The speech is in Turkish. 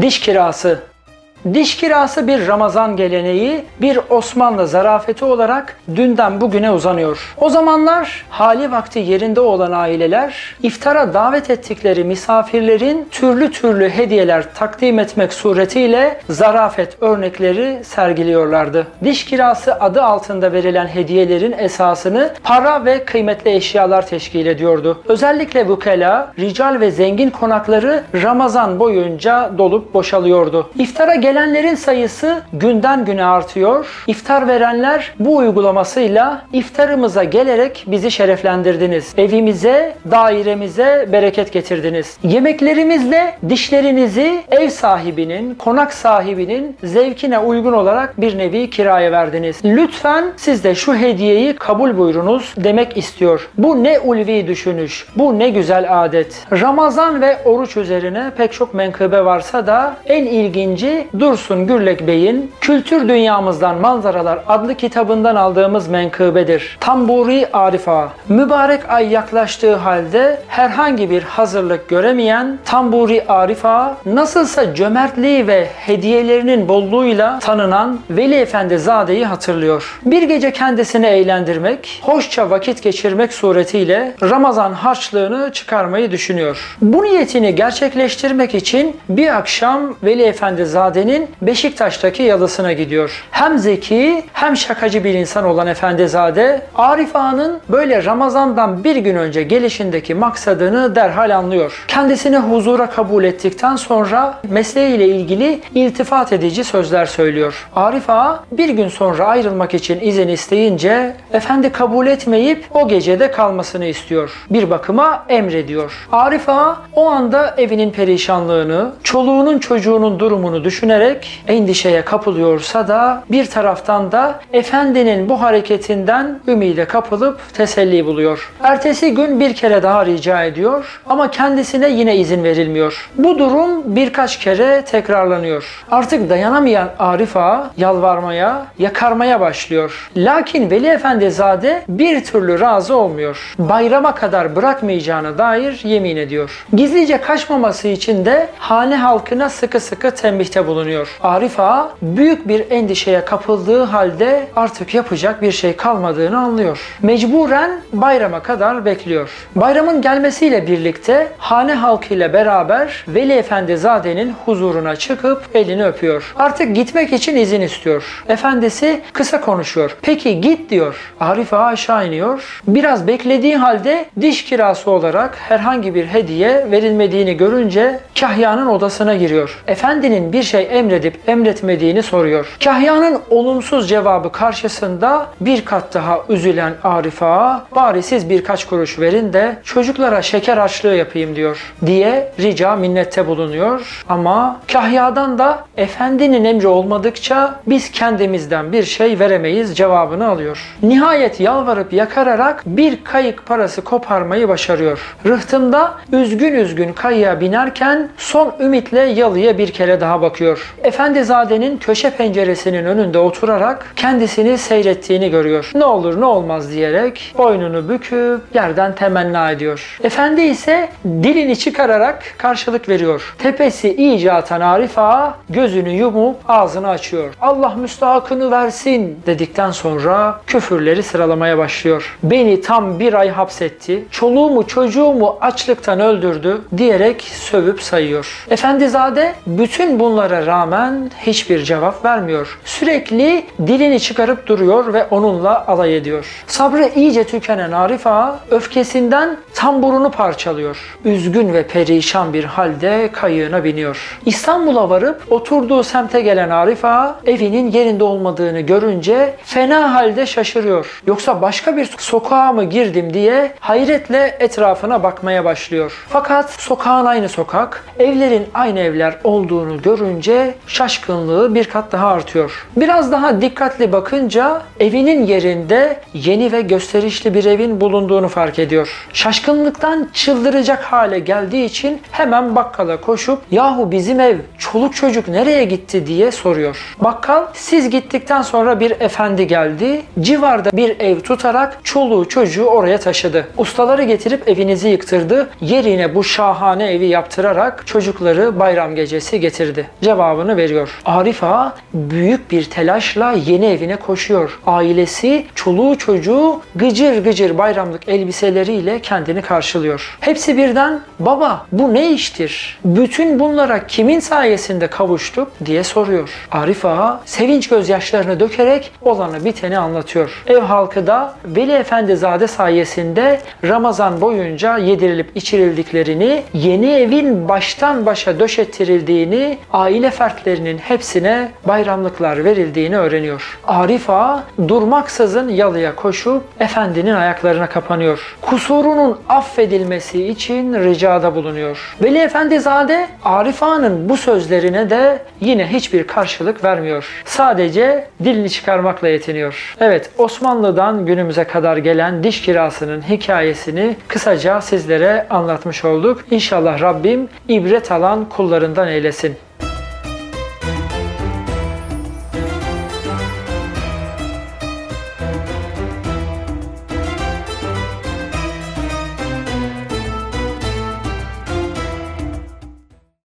Diş kirası Diş kirası bir Ramazan geleneği, bir Osmanlı zarafeti olarak dünden bugüne uzanıyor. O zamanlar hali vakti yerinde olan aileler iftara davet ettikleri misafirlerin türlü türlü hediyeler takdim etmek suretiyle zarafet örnekleri sergiliyorlardı. Diş kirası adı altında verilen hediyelerin esasını para ve kıymetli eşyalar teşkil ediyordu. Özellikle vukela, rical ve zengin konakları Ramazan boyunca dolup boşalıyordu. İftara gelen Gelenlerin sayısı günden güne artıyor. İftar verenler bu uygulamasıyla iftarımıza gelerek bizi şereflendirdiniz. Evimize, dairemize bereket getirdiniz. Yemeklerimizle dişlerinizi ev sahibinin, konak sahibinin zevkine uygun olarak bir nevi kiraya verdiniz. Lütfen siz de şu hediyeyi kabul buyurunuz demek istiyor. Bu ne ulvi düşünüş, bu ne güzel adet. Ramazan ve oruç üzerine pek çok menkıbe varsa da en ilginci Dursun Gürlek Bey'in Kültür Dünyamızdan Manzaralar adlı kitabından aldığımız menkıbedir. Tamburi Arifa. Mübarek ay yaklaştığı halde herhangi bir hazırlık göremeyen Tamburi Arifa nasılsa cömertliği ve hediyelerinin bolluğuyla tanınan Veli Efendi Zade'yi hatırlıyor. Bir gece kendisini eğlendirmek, hoşça vakit geçirmek suretiyle Ramazan harçlığını çıkarmayı düşünüyor. Bu niyetini gerçekleştirmek için bir akşam Veli Efendi Zade'nin Beşiktaş'taki yalısına gidiyor. Hem zeki hem şakacı bir insan olan Efendizade Arif Ağa'nın böyle Ramazan'dan bir gün önce gelişindeki maksadını derhal anlıyor. Kendisini huzura kabul ettikten sonra mesleğiyle ilgili iltifat edici sözler söylüyor. Arif Ağa bir gün sonra ayrılmak için izin isteyince efendi kabul etmeyip o gecede kalmasını istiyor. Bir bakıma emrediyor. Arif Ağa o anda evinin perişanlığını, çoluğunun çocuğunun durumunu düşünerek ederek endişeye kapılıyorsa da bir taraftan da efendinin bu hareketinden ümide kapılıp teselli buluyor. Ertesi gün bir kere daha rica ediyor ama kendisine yine izin verilmiyor. Bu durum birkaç kere tekrarlanıyor. Artık dayanamayan Arif Ağa yalvarmaya, yakarmaya başlıyor. Lakin Veli Efendizade bir türlü razı olmuyor. Bayrama kadar bırakmayacağına dair yemin ediyor. Gizlice kaçmaması için de hane halkına sıkı sıkı tembihte bulunuyor ediyor. Arif Ağa büyük bir endişeye kapıldığı halde artık yapacak bir şey kalmadığını anlıyor. Mecburen bayrama kadar bekliyor. Bayramın gelmesiyle birlikte hane halkıyla beraber Veli Efendi Zade'nin huzuruna çıkıp elini öpüyor. Artık gitmek için izin istiyor. Efendisi kısa konuşuyor. Peki git diyor. Arif Ağa aşağı iniyor. Biraz beklediği halde diş kirası olarak herhangi bir hediye verilmediğini görünce Kahya'nın odasına giriyor. Efendinin bir şey emredip emretmediğini soruyor. Kahya'nın olumsuz cevabı karşısında bir kat daha üzülen Arif Ağa bari siz birkaç kuruş verin de çocuklara şeker açlığı yapayım diyor diye rica minnette bulunuyor. Ama Kahya'dan da efendinin emri olmadıkça biz kendimizden bir şey veremeyiz cevabını alıyor. Nihayet yalvarıp yakararak bir kayık parası koparmayı başarıyor. Rıhtımda üzgün üzgün kayığa binerken son ümitle yalıya bir kere daha bakıyor. Efendizade'nin köşe penceresinin önünde oturarak kendisini seyrettiğini görüyor. Ne olur ne olmaz diyerek boynunu büküp yerden temenna ediyor. Efendi ise dilini çıkararak karşılık veriyor. Tepesi iyice atan Arif Ağa gözünü yumup ağzını açıyor. Allah müstahakını versin dedikten sonra küfürleri sıralamaya başlıyor. Beni tam bir ay hapsetti. Çoluğumu çocuğumu açlıktan öldürdü diyerek sövüp sayıyor. Efendizade bütün bunlara rağmen hiçbir cevap vermiyor. Sürekli dilini çıkarıp duruyor ve onunla alay ediyor. Sabrı iyice tükenen Arif Ağa öfkesinden tamburunu parçalıyor. Üzgün ve perişan bir halde kayığına biniyor. İstanbul'a varıp oturduğu semte gelen Arif Ağa evinin yerinde olmadığını görünce fena halde şaşırıyor. Yoksa başka bir sokağa mı girdim diye hayretle etrafına bakmaya başlıyor. Fakat sokağın aynı sokak, evlerin aynı evler olduğunu görünce şaşkınlığı bir kat daha artıyor. Biraz daha dikkatli bakınca evinin yerinde yeni ve gösterişli bir evin bulunduğunu fark ediyor. Şaşkınlıktan çıldıracak hale geldiği için hemen bakkala koşup yahu bizim ev çoluk çocuk nereye gitti diye soruyor. Bakkal siz gittikten sonra bir efendi geldi. Civarda bir ev tutarak çoluğu çocuğu oraya taşıdı. Ustaları getirip evinizi yıktırdı. Yerine bu şahane evi yaptırarak çocukları bayram gecesi getirdi. Cevabını veriyor. Arif büyük bir telaşla yeni evine koşuyor. Ailesi, çoluğu çocuğu gıcır gıcır bayramlık elbiseleriyle kendini karşılıyor. Hepsi birden baba bu ne iştir? Bütün bunlara kimin sayesinde kavuştuk diye soruyor. Arif Ağa sevinç gözyaşlarını dökerek olanı biteni anlatıyor. Ev halkı da Veli Efendizade sayesinde Ramazan boyunca yedirilip içirildiklerini, yeni evin baştan başa döşettirildiğini, aile fertlerinin hepsine bayramlıklar verildiğini öğreniyor. Arif Ağa durmaksızın yalıya koşup efendinin ayaklarına kapanıyor. Kusurunun affedilmesi için ricada bulunuyor. Veli Efendizade Arif Ağa'nın bu sözlerine de yine hiçbir karşılık vermiyor. Sadece dilini çıkarmakla yetiniyor. Evet Osmanlı'dan günümüze kadar gelen diş kirasının hikayesini kısaca sizlere anlatmış olduk. İnşallah Rabbim ibret alan kullarından eylesin.